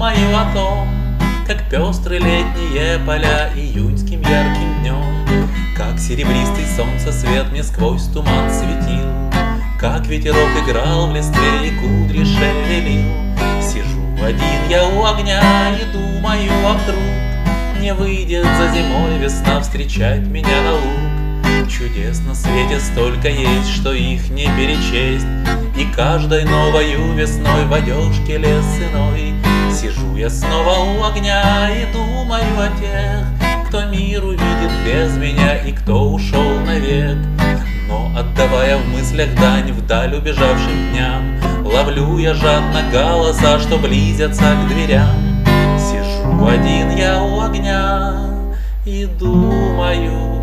думаю о том, Как пестрые летние поля июньским ярким днем, Как серебристый солнце свет мне сквозь туман светил, Как ветерок играл в листве и кудри шевелил. Сижу один я у огня и думаю, а вдруг Не выйдет за зимой весна встречать меня на луг. Чудес на свете столько есть, что их не перечесть, И каждой новою весной в одежке лес иной Сижу я снова у огня и думаю о тех, Кто мир увидит без меня и кто ушел навек. Но отдавая в мыслях дань вдаль убежавшим дням, Ловлю я жадно голоса, что близятся к дверям. Сижу один я у огня и думаю